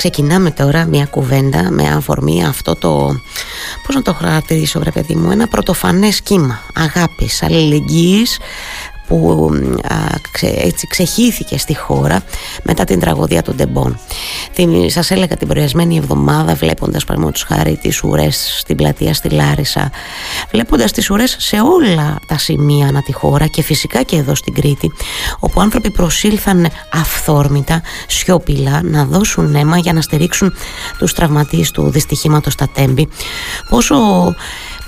ξεκινάμε τώρα μια κουβέντα με αφορμή αυτό το, πώς να το χαρακτηρίσω βρε παιδί μου, ένα πρωτοφανές κύμα. Αγάπης, αλληλεγγύης που έτσι ξεχύθηκε στη χώρα μετά την τραγωδία των Ντεμπών. Σας έλεγα την προηγούμενη εβδομάδα βλέποντας παραδείγματος χάρη τις ουρές στην πλατεία στη Λάρισα βλέποντας τις ουρές σε όλα τα σημεία ανά τη χώρα και φυσικά και εδώ στην Κρήτη όπου άνθρωποι προσήλθαν αυθόρμητα, σιωπηλά να δώσουν αίμα για να στηρίξουν τους τραυματίες του δυστυχήματος στα Τέμπη πόσο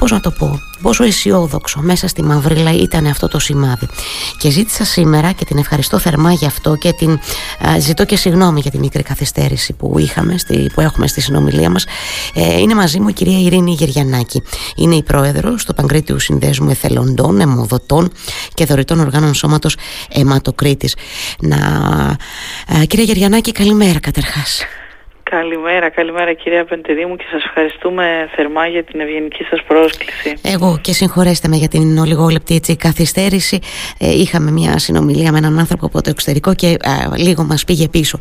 πώς να το πω, πόσο αισιόδοξο μέσα στη μαυρίλα ήταν αυτό το σημάδι. Και ζήτησα σήμερα και την ευχαριστώ θερμά για αυτό και την ζητώ και συγγνώμη για τη μικρή καθυστέρηση που είχαμε, στη, που έχουμε στη συνομιλία μας. Ε, είναι μαζί μου η κυρία Ειρήνη Γεριανάκη. Είναι η πρόεδρος του Παγκρίτιου Συνδέσμου Εθελοντών, Εμοδοτών και Δωρητών Οργάνων Σώματος Αιματοκρίτης. Να, κυρία Γεριανάκη, καλημέρα καταρχάς. Καλημέρα, καλημέρα κυρία μου και σας ευχαριστούμε θερμά για την ευγενική σας πρόσκληση. Εγώ και συγχωρέστε με για την ολιγόλεπτη έτσι, καθυστέρηση. Ε, είχαμε μια συνομιλία με έναν άνθρωπο από το εξωτερικό και λίγο μας πήγε πίσω.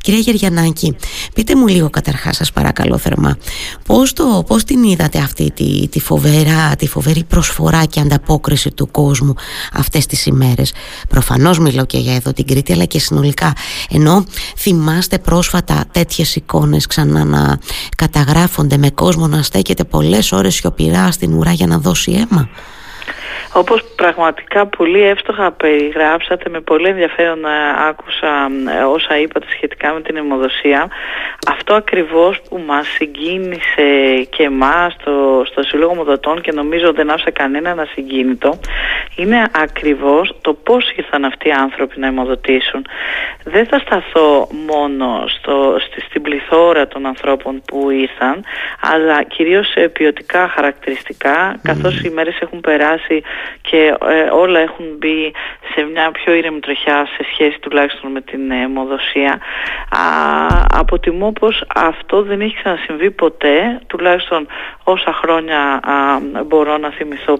Κυρία Γεριανάκη, πείτε μου λίγο καταρχάς σας παρακαλώ θερμά. Πώς, το, πώς την είδατε αυτή τη, τη, φοβερά, τη φοβερή προσφορά και ανταπόκριση του κόσμου αυτές τις ημέρες; Προφανώς μιλώ και για εδώ την Κρήτη αλλά και συνολικά. Ενώ θυμάστε πρόσφατα τέτοιες εικόνες ξανά να καταγράφονται με κόσμο να στέκεται πολλές ώρες σιωπηρά στην ουρά για να δώσει αίμα. Όπως πραγματικά πολύ εύστοχα περιγράψατε, με πολύ ενδιαφέρον ε, άκουσα ε, όσα είπατε σχετικά με την αιμοδοσία. Αυτό ακριβώς που μας συγκίνησε και εμάς στο, στο Σύλλογο Μοδοτών και νομίζω δεν άφησε κανένα να συγκίνητο, είναι ακριβώς το πώς ήρθαν αυτοί οι άνθρωποι να αιμοδοτήσουν. Δεν θα σταθώ μόνο στο, στη, στην πληθώρα των ανθρώπων που ήρθαν, αλλά κυρίως σε ποιοτικά χαρακτηριστικά, καθώς οι μέρες έχουν περάσει και ε, όλα έχουν μπει σε μια πιο ήρεμη τροχιά σε σχέση τουλάχιστον με την αιμοδοσία. Α, αποτιμώ πως αυτό δεν έχει ξανασυμβεί ποτέ, τουλάχιστον όσα χρόνια μπορώ να θυμηθώ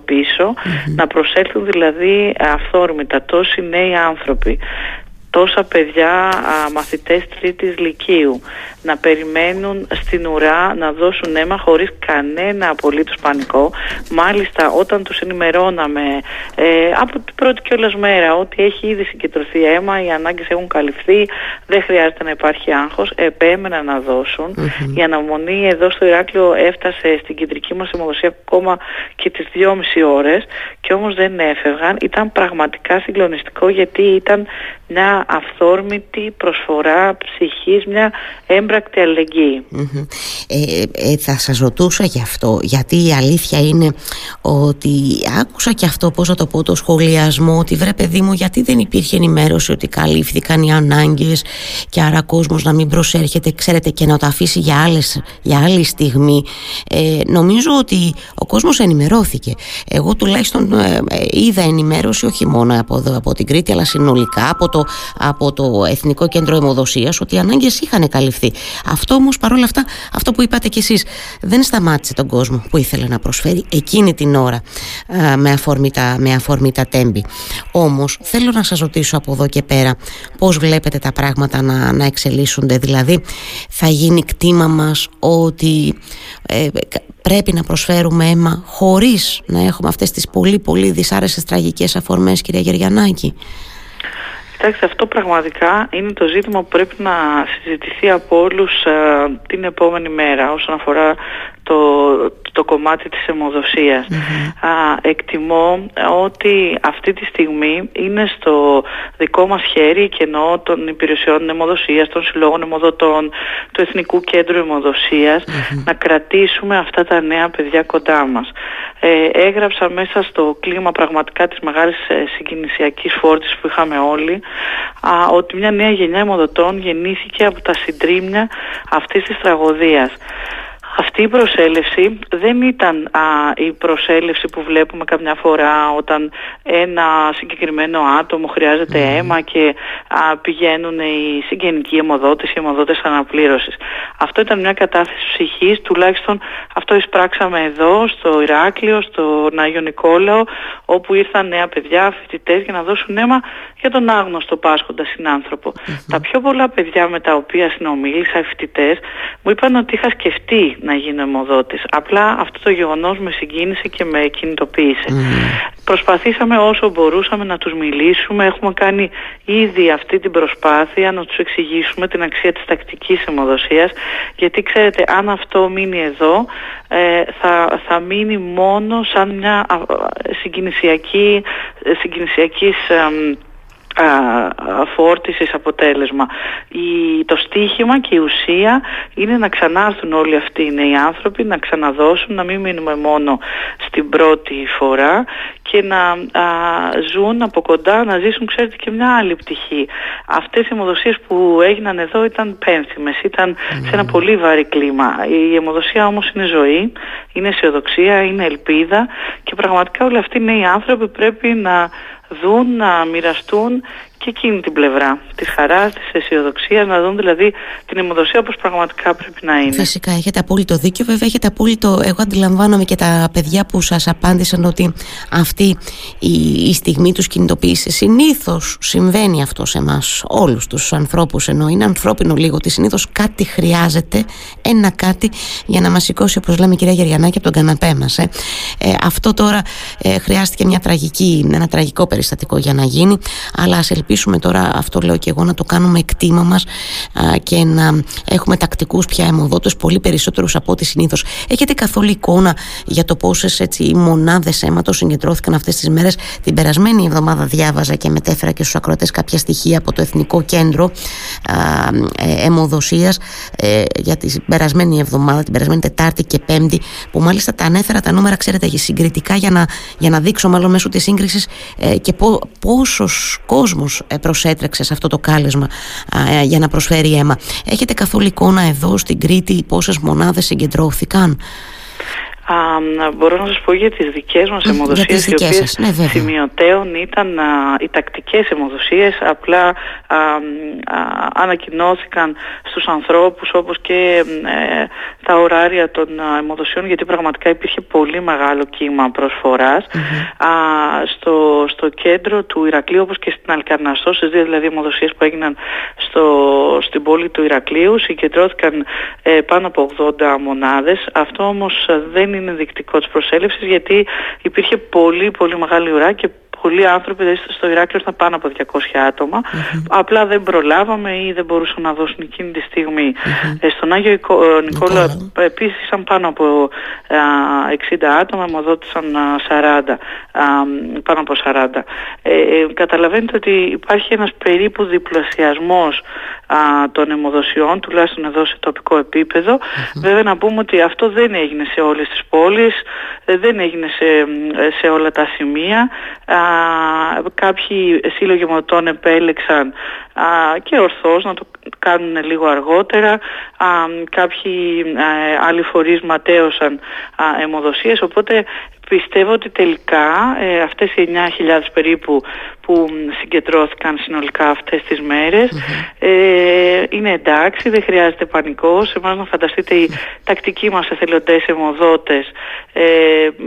να προσέλθουν δηλαδή αυθόρμητα τόσοι νέοι άνθρωποι τόσα παιδιά α, μαθητές τρίτης λυκείου να περιμένουν στην ουρά να δώσουν αίμα χωρίς κανένα απολύτως πανικό. Μάλιστα όταν τους ενημερώναμε ε, από την πρώτη κιόλας μέρα ότι έχει ήδη συγκεντρωθεί αίμα οι ανάγκες έχουν καλυφθεί δεν χρειάζεται να υπάρχει άγχος επέμεναν να δωσουν η αναμονή εδώ στο Ηράκλειο έφτασε στην κεντρική μας αιμοδοσία ακόμα και τις δυόμιση ώρες και όμως δεν έφευγαν. Ήταν πραγματικά συγκλονιστικό γιατί ήταν μια αυθόρμητη προσφορά ψυχής, μια έμπρακτη Ε, ε, θα σας ρωτούσα γι' αυτό, γιατί η αλήθεια είναι ότι άκουσα και αυτό, πώς θα το πω, το σχολιασμό, ότι βρε παιδί μου, γιατί δεν υπήρχε ενημέρωση ότι καλύφθηκαν οι ανάγκες και άρα κόσμος να μην προσέρχεται, ξέρετε, και να το αφήσει για, άλλες, για άλλη στιγμή. Ε, νομίζω ότι ο κόσμος ενημερώθηκε. Εγώ τουλάχιστον ε, ε, είδα ενημέρωση όχι μόνο από, εδώ, από την Κρήτη, αλλά συνολικά από το, από το Εθνικό Κέντρο Αιμοδοσίας ότι οι ανάγκες είχαν καλυφθεί. Αυτό όμως παρόλα αυτά, αυτό που είπατε κι εσείς, δεν σταμάτησε τον κόσμο που ήθελε να προσφέρει εκείνη την ώρα με, αφορμή τα, με αφορμή τα τέμπη. Όμως θέλω να σας ρωτήσω από εδώ και πέρα πώς βλέπετε τα πράγματα να, να εξελίσσονται; Δηλαδή θα γίνει κτήμα μας ότι ε, πρέπει να προσφέρουμε αίμα χωρίς να έχουμε αυτές τις πολύ πολύ δυσάρεστες τραγικές αφορμές κυρία Γεριανάκη. Κοιτάξτε, αυτό πραγματικά είναι το ζήτημα που πρέπει να συζητηθεί από όλους ε, την επόμενη μέρα όσον αφορά το, το κομμάτι της αιμοδοσίας. εκτιμώ ότι αυτή τη στιγμή είναι στο δικό μας χέρι και εννοώ των υπηρεσιών αιμοδοσίας, των συλλόγων αιμοδοτών, του Εθνικού Κέντρου να κρατήσουμε αυτά τα νέα παιδιά κοντά μας. Ε, έγραψα μέσα στο κλίμα πραγματικά της μεγάλης ε, συγκινησιακής φόρτισης που είχαμε όλοι α, ότι μια νέα γενιά αιμοδοτών γεννήθηκε από τα συντρίμμια αυτής της τραγωδίας Αυτή η προσέλευση δεν ήταν α, η προσέλευση που βλέπουμε καμιά φορά όταν ένα συγκεκριμένο άτομο χρειάζεται αίμα και α, πηγαίνουν οι συγγενικοί αιμοδότες, οι αιμοδότες αναπλήρωσης. Αυτό ήταν μια κατάθεση ψυχής, τουλάχιστον αυτό εισπράξαμε εδώ στο Ηράκλειο, στον Άγιο Νικόλαο, όπου ήρθαν νέα παιδιά, φοιτητές για να δώσουν αίμα για τον άγνωστο πάσχοντα Τα πιο πολλά παιδιά με τα οποία συνομίλησα, οι φοιτητές, μου είπαν ότι είχα σκεφτεί να γίνω αιμοδότης. Απλά αυτό το γεγονός με συγκίνησε και με κινητοποίησε. Προσπαθήσαμε όσο μπορούσαμε να τους μιλήσουμε. Έχουμε κάνει ήδη αυτή την προσπάθεια να τους εξηγήσουμε την αξία της τακτικής αιμοδοσίας. Γιατί ξέρετε, αν αυτό μείνει εδώ, ε, θα, θα μείνει μόνο σαν μια συγκινησιακή, ε, συγκινησιακής φόρτισης αποτέλεσμα. Η, το στίχημα και η ουσία είναι να ξανάρθουν όλοι αυτοί οι νέοι άνθρωποι, να ξαναδώσουν, να μην μείνουμε μόνο στην πρώτη φορά και να α, ζουν από κοντά, να ζήσουν ξέρετε και μια άλλη πτυχή. Αυτές οι αιμοδοσίες που έγιναν εδώ ήταν πένθυμες, ήταν σε ένα πολύ βαρύ κλίμα. Η αιμοδοσία όμως είναι ζωή, είναι αισιοδοξία, είναι ελπίδα και πραγματικά όλοι αυτοί οι νέοι άνθρωποι πρέπει να δουν, να μοιραστούν και εκείνη την πλευρά της χαράς, της αισιοδοξίας, να δουν δηλαδή την αιμοδοσία όπως πραγματικά πρέπει να είναι. Φυσικά, έχετε απόλυτο δίκιο. Βέβαια, έχετε απόλυτο. Εγώ αντιλαμβάνομαι και τα παιδιά που σας απάντησαν ότι αυτή η, η στιγμή τους κινητοποίησε. Συνήθως συμβαίνει αυτό σε εμάς, όλους τους ανθρώπους, ενώ είναι ανθρώπινο λίγο ότι συνήθως κάτι χρειάζεται, ένα κάτι για να μας σηκώσει, όπως λέμε, κυρία Γεριανάκη, από τον καναπέ μας. Ε. ε. αυτό τώρα ε, χρειάστηκε μια τραγική, ένα τραγικό περιστατικό για να γίνει, αλλά ας ελπίσουμε τώρα, αυτό λέω και εγώ, να το κάνουμε εκτίμα μας και να έχουμε τακτικούς πια αιμοδότες πολύ περισσότερους από ό,τι συνήθως. Έχετε καθόλου εικόνα για το πόσες έτσι, μονάδες αίματος συγκεντρώθηκαν αυτές τις μέρες; Την περασμένη εβδομάδα διάβαζα και μετέφερα και στους ακροατές κάποια στοιχεία από το Εθνικό Κέντρο ε, Αιμοδοσίας ε, για την περασμένη εβδομάδα, την περασμένη Τετάρτη και Πέμπτη που μάλιστα τα ανέφερα τα νούμερα ξέρετε συγκριτικά για να, για να δείξω μάλλον μέσω της σύγκρισης ε, και πόσος κόσμος ε, προσέτρεξε σε αυτό το κάλεσμα ε, για να προσφέρει αίμα. Έχετε καθόλου εικόνα εδώ στην Κρήτη πόσες μονάδες συγκεντρώθηκαν; Α, μπορώ να σας πω για τις δικές μας αιμοδοσίες οι οποίες ναι, σημειωτέων ήταν οι τακτικές αιμοδοσίες. Απλά α, ανακοινώθηκαν στους ανθρώπους όπως και ε, τα ωράρια των αιμοδοσιών γιατί πραγματικά υπήρχε πολύ μεγάλο κύμα στο, στο κέντρο του Ηρακλείου όπως και στην Αλκαρναστό στις δύο δηλαδή αιμοδοσίες που έγιναν στο, στην πόλη του Ηρακλείου συγκεντρώθηκαν ε, πάνω από 80 μονάδες. Αυτό όμως δεν είναι δεικτικό της προσέλευσης γιατί υπήρχε πολύ πολύ μεγάλη ουρά και πολλοί άνθρωποι δηλαδή στο Ηράκλειο ήταν πάνω από 200 ατομα Απλά δεν προλάβαμε ή δεν μπορούσαν να δώσουν εκείνη τη στιγμη ε, στον Άγιο Νικόλα, Νικόλα. επίσης ήταν πάνω από 60 άτομα, αιμοδότησαν 40, πάνω από 40. Ε, ε, καταλαβαίνετε ότι υπάρχει ένας περίπου διπλασιασμός των αιμοδοσιών, τουλάχιστον εδώ σε τοπικό Βέβαια να πούμε ότι αυτό δεν έγινε σε όλες τις πόλεις, ε, δεν έγινε σε, σε όλα τα σημεία. Α, κάποιοι σύλλογοι μοτών επέλεξαν α, και ορθώς να το κάνουν λίγο αργότερα. Α, κάποιοι α, άλλοι φορείς ματέωσαν αιμοδοσίες, οπότε Πιστεύω ότι τελικά ε, αυτές οι 9.000 περίπου που συγκεντρώθηκαν συνολικά αυτές τις μερες ε, είναι εντάξει, δεν χρειάζεται πανικός. Εμάς να φανταστείτε οι τακτικοί μας εθελοντές αιμοδότες ε,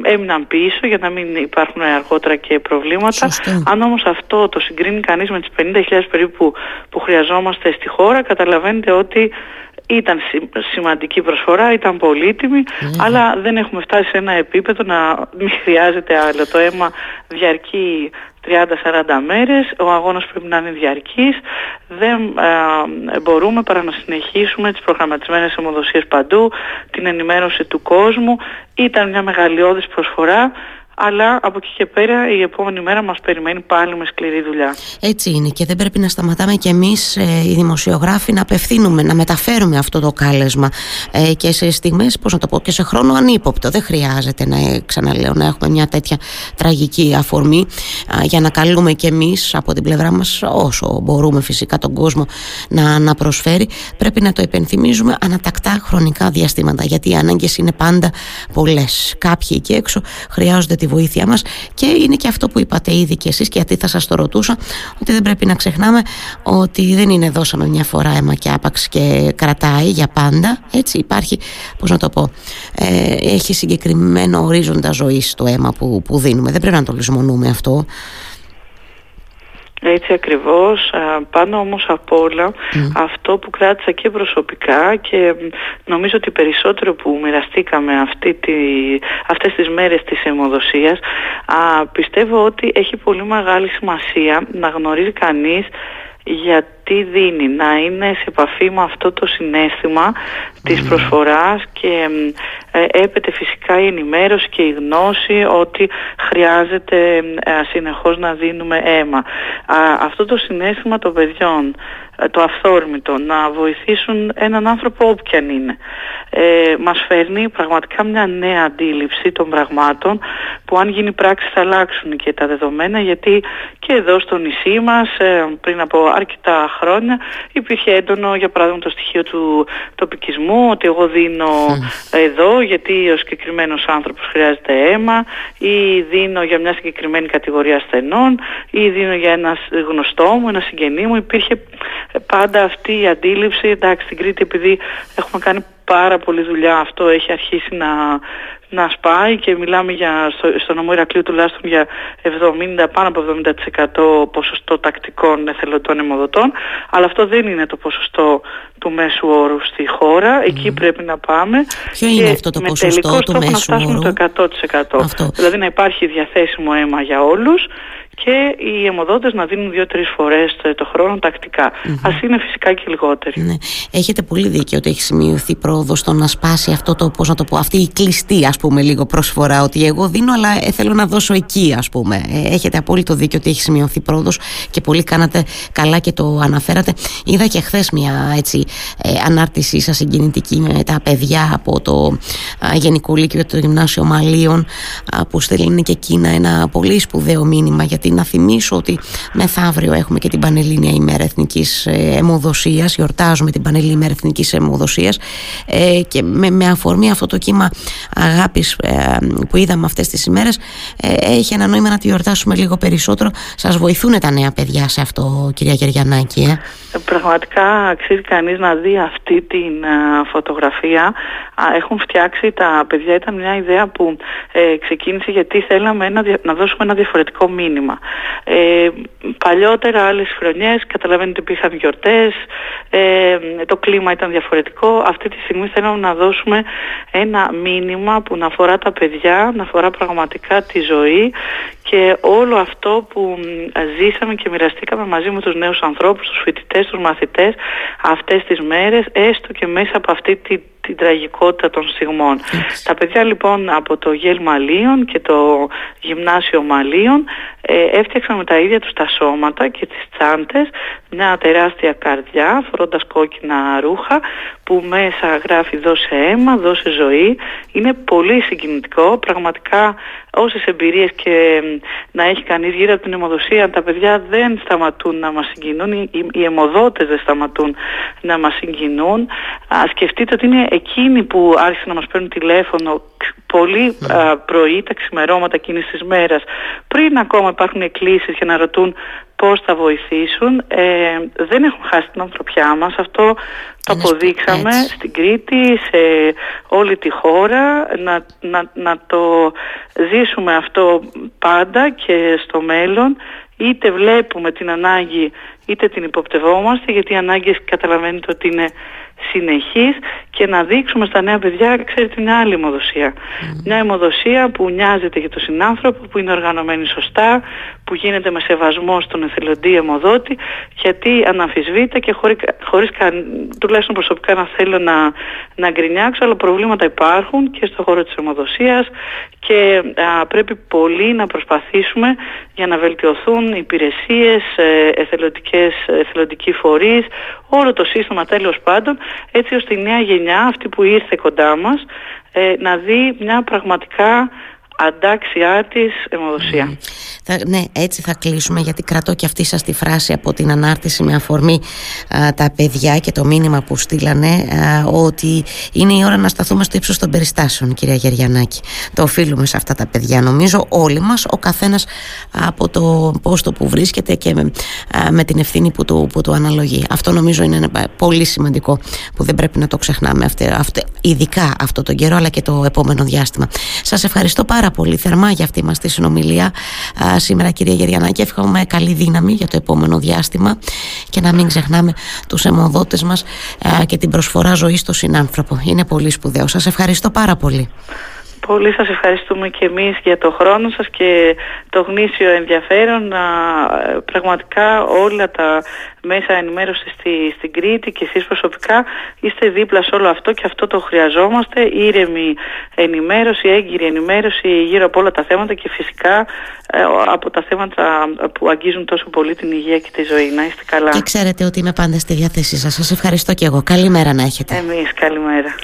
έμειναν πίσω για να μην υπάρχουν αργότερα και προβλήματα. Αν όμως αυτό το συγκρίνει κανείς με τις 50.000 περίπου που χρειαζόμαστε στη χώρα καταλαβαίνετε ότι ήταν σημαντική προσφορά, ήταν πολύτιμη, αλλά δεν έχουμε φτάσει σε ένα επίπεδο να μην χρειάζεται άλλο. Το αίμα διαρκεί 30-40 μέρες, ο αγώνας πρέπει να είναι διαρκής, δεν μπορούμε παρά να συνεχίσουμε τις προγραμματισμένες αιμοδοσίες παντού, την ενημέρωση του κόσμου. Ήταν μια μεγαλειώδης προσφορά, αλλά από εκεί και πέρα η επόμενη μέρα μας περιμένει πάλι με σκληρή δουλειά. Έτσι είναι και δεν πρέπει να σταματάμε κι εμείς ε, οι δημοσιογράφοι να απευθύνουμε, να μεταφέρουμε αυτό το κάλεσμα ε, και σε στιγμές, πώς να το πω, και σε χρόνο ανύποπτο. Δεν χρειάζεται να, ε, ξαναλέω, να έχουμε μια τέτοια τραγική αφορμή για να καλούμε κι εμείς από την πλευρά μας όσο μπορούμε φυσικά τον κόσμο να, να προσφέρει. Πρέπει να το υπενθυμίζουμε ανατακτά χρονικά διαστήματα γιατί οι ανάγκες είναι πάντα πολλές. Κάποιοι εκεί έξω χρειάζονται τη βοήθειά μας. Και είναι και αυτό που είπατε ήδη και εσείς και γιατί θα σας το ρωτούσα ότι δεν πρέπει να ξεχνάμε ότι δεν είναι δώσαμε μια φορά αίμα και άπαξ και κρατάει για πάντα. Έτσι υπάρχει πώς να το πω ε, έχει συγκεκριμένο ορίζοντα ζωής το αίμα που, που δίνουμε. Δεν πρέπει να το λησμονούμε αυτό έτσι ακριβώς, πάνω όμως απ' όλα αυτό που κράτησα και προσωπικά και νομίζω ότι περισσότερο που μοιραστήκαμε αυτή τη, αυτές τις μέρες της αιμοδοσίας πιστεύω ότι έχει πολύ μεγάλη σημασία να γνωρίζει κανείς γιατί δίνει να είναι σε επαφή με αυτό το συνέστημα της προσφοράς και ε, έπεται φυσικά η ενημέρωση και η γνώση ότι χρειάζεται ε, συνεχώς να δίνουμε αίμα. Αυτό το συνέστημα των παιδιών ε, το αυθόρμητο, να βοηθήσουν έναν άνθρωπο όποιαν είναι. Ε, μας φέρνει πραγματικά μια νέα αντίληψη των πραγμάτων που αν γίνει πράξη θα αλλάξουν και τα δεδομένα γιατί και εδώ στο νησί μας ε, πριν από αρκετά χρόνια υπήρχε έντονο για παράδειγμα το στοιχείο του τοπικισμού ότι εγώ δίνω εδώ γιατί ο συγκεκριμένος άνθρωπος χρειάζεται αίμα ή δίνω για μια συγκεκριμένη κατηγορία ασθενών ή δίνω για ένα γνωστό μου, ένα συγγενή μου υπήρχε πάντα αυτή η αντίληψη, εντάξει στην Κρήτη επειδή έχουμε κάνει πάρα πολλή δουλειά αυτό έχει αρχίσει να, να σπάει και μιλάμε για, στο, στο νομό Ηρακλείου τουλάχιστον για 70, πάνω από 70% ποσοστό τακτικών εθελοντών αιμοδοτών αλλά αυτό δεν είναι το ποσοστό του μέσου όρου στη χώρα, εκεί πρέπει να πάμε Ποιο είναι αυτό το ποσοστό του μέσου όρου; να φτάσουμε το 100% δηλαδή να υπάρχει διαθέσιμο αίμα για όλους και οι αιμοδότες να δίνουν δύο-τρεις φορές το χρόνο τακτικά. Mm-hmm. Ας είναι φυσικά και λιγότεροι. Ναι. Έχετε πολύ δίκιο ότι έχει σημειωθεί πρόοδος στο να σπάσει αυτό το, πώς να το πω, αυτή η κλειστή ας πούμε λίγο προσφορά ότι εγώ δίνω αλλά ε, θέλω να δώσω εκεί ας πούμε. Ε, έχετε απόλυτο δίκιο ότι έχει σημειωθεί πρόοδος και πολύ κάνατε καλά και το αναφέρατε. Είδα και χθες μια έτσι, ε, ανάρτησή σας συγκινητική με τα παιδιά από το Γενικό Λύκειο το Γυμνάσιο Μαλίων που στέλνουν και εκείνα ένα πολύ σπουδαίο μήνυμα γιατί να θυμίσω ότι μεθαύριο έχουμε και την Πανελλήνια ημέρα εθνικής ε, αιμοδοσίας, γιορτάζουμε την Πανελλήνια ημέρα εθνικής αιμοδοσίας ε, και με, με αφορμή αυτό το κύμα αγάπης ε, που είδαμε αυτές τις ημέρες ε, έχει ένα νόημα να τη γιορτάσουμε λίγο περισσότερο. Σας βοηθούν τα νέα παιδιά σε αυτό κυρία Γεριανάκη. Ε; Πραγματικά αξίζει κανείς να δει αυτή την φωτογραφία. Έχουν φτιάξει τα παιδιά, ήταν μια ιδέα που ξεκίνησε γιατί θέλαμε να δώσουμε ένα διαφορετικό μήνυμα. Ε, παλιότερα άλλες χρονιές καταλαβαίνετε υπήρχαν γιορτές, ε, το κλίμα ήταν διαφορετικό. Αυτή τη στιγμή θέλουμε να δώσουμε ένα μήνυμα που να αφορά τα παιδιά, να αφορά πραγματικά τη ζωή και όλο αυτό που ζήσαμε και μοιραστήκαμε μαζί με τους νέους ανθρώπους, τους φοιτητές, τους μαθητές αυτές τις μέρες, έστω και μέσα από αυτή τη την τραγικότητα των στιγμών. Τα παιδιά λοιπόν από το Γέλ Μαλίων και το Γυμνάσιο Μαλίων ε, έφτιαξαν με τα ίδια τους τα σώματα και τις τσάντες μια τεράστια καρδιά φορώντας κόκκινα ρούχα που μέσα γράφει δώσε αίμα, δώσε ζωή. Είναι πολύ συγκινητικό, πραγματικά όσες εμπειρίες και να έχει κανείς γύρω από την αιμοδοσία τα παιδιά δεν σταματούν να μας συγκινούν, οι, οι αιμοδότες δεν σταματούν να μας συγκινούν. Α, σκεφτείτε ότι είναι εκείνοι που άρχισαν να μας παίρνουν τηλέφωνο πολύ ναι. α, πρωί, τα ξημερώματα εκείνης της μέρας, πριν ακόμα υπάρχουν εκκλήσεις για να ρωτούν πώς θα βοηθήσουν. Ε, δεν έχουν χάσει την ανθρωπιά μας. Αυτό το αποδείξαμε στην Κρήτη, σε όλη τη χώρα. Να, να, να το ζήσουμε αυτό πάντα και στο μέλλον. Είτε βλέπουμε την ανάγκη είτε την υποπτευόμαστε γιατί οι ανάγκες καταλαβαίνετε ότι είναι συνεχής και να δείξουμε στα νέα παιδιά, ξέρετε, μια άλλη αιμοδοσία. Μια αιμοδοσία που νοιάζεται για τον συνάνθρωπο, που είναι οργανωμένη σωστά, που γίνεται με σεβασμό στον εθελοντή αιμοδότη, γιατί αναμφισβήτα και χωρί, χωρίς τουλάχιστον προσωπικά να θέλω να, να γκρινιάξω, αλλά προβλήματα υπάρχουν και στον χώρο της αιμοδοσίας και πρέπει πολύ να προσπαθήσουμε για να βελτιωθούν οι υπηρεσίες, ε, εθελοντικές, εθελοντικοί φορείς, όλο το σύστημα τέλος πάντων, έτσι ώστε η νέα γενιά, αυτή που ήρθε κοντά μας, ε, να δει μια πραγματικά αντάξιά της αιμοδοσία. Θα, ναι, έτσι θα κλείσουμε γιατί κρατώ και αυτή σας τη φράση από την ανάρτηση με αφορμή τα παιδιά και το μήνυμα που στείλανε ότι είναι η ώρα να σταθούμε στο ύψος των περιστάσεων κυρία Γεριανάκη. Το οφείλουμε σε αυτά τα παιδιά νομίζω όλοι μας, ο καθένας από το πόστο που βρίσκεται και με, με την ευθύνη που του, που του αναλογεί. Αυτό νομίζω είναι πολύ σημαντικό που δεν πρέπει να το ξεχνάμε αυτή, αυτή, ειδικά αυτό τον καιρό αλλά και το επόμενο διάστημα. Σας ευχαριστώ πάρα πολύ θερμά για αυτή μας τη συνομιλία σήμερα κυρία Γεριανάκη. Εύχομαι καλή δύναμη για το επόμενο διάστημα και να μην ξεχνάμε τους αιμοδότες μας και την προσφορά ζωής στο συνάνθρωπο. Είναι πολύ σπουδαίο. Σας ευχαριστώ πάρα πολύ Πολύ σας ευχαριστούμε και εμείς για το χρόνο σας και το γνήσιο ενδιαφέρον. Πραγματικά όλα τα μέσα ενημέρωσης στη, στην Κρήτη και εσείς προσωπικά είστε δίπλα σε όλο αυτό και αυτό το χρειαζόμαστε. Ήρεμη ενημέρωση, έγκυρη ενημέρωση γύρω από όλα τα θέματα και φυσικά ε, από τα θέματα που αγγίζουν τόσο πολύ την υγεία και τη ζωή. Να είστε καλά. Και ξέρετε ότι είμαι πάντα στη διάθεσή σας. Σας ευχαριστώ και εγώ. Καλημέρα να έχετε. Εμείς καλημέρα.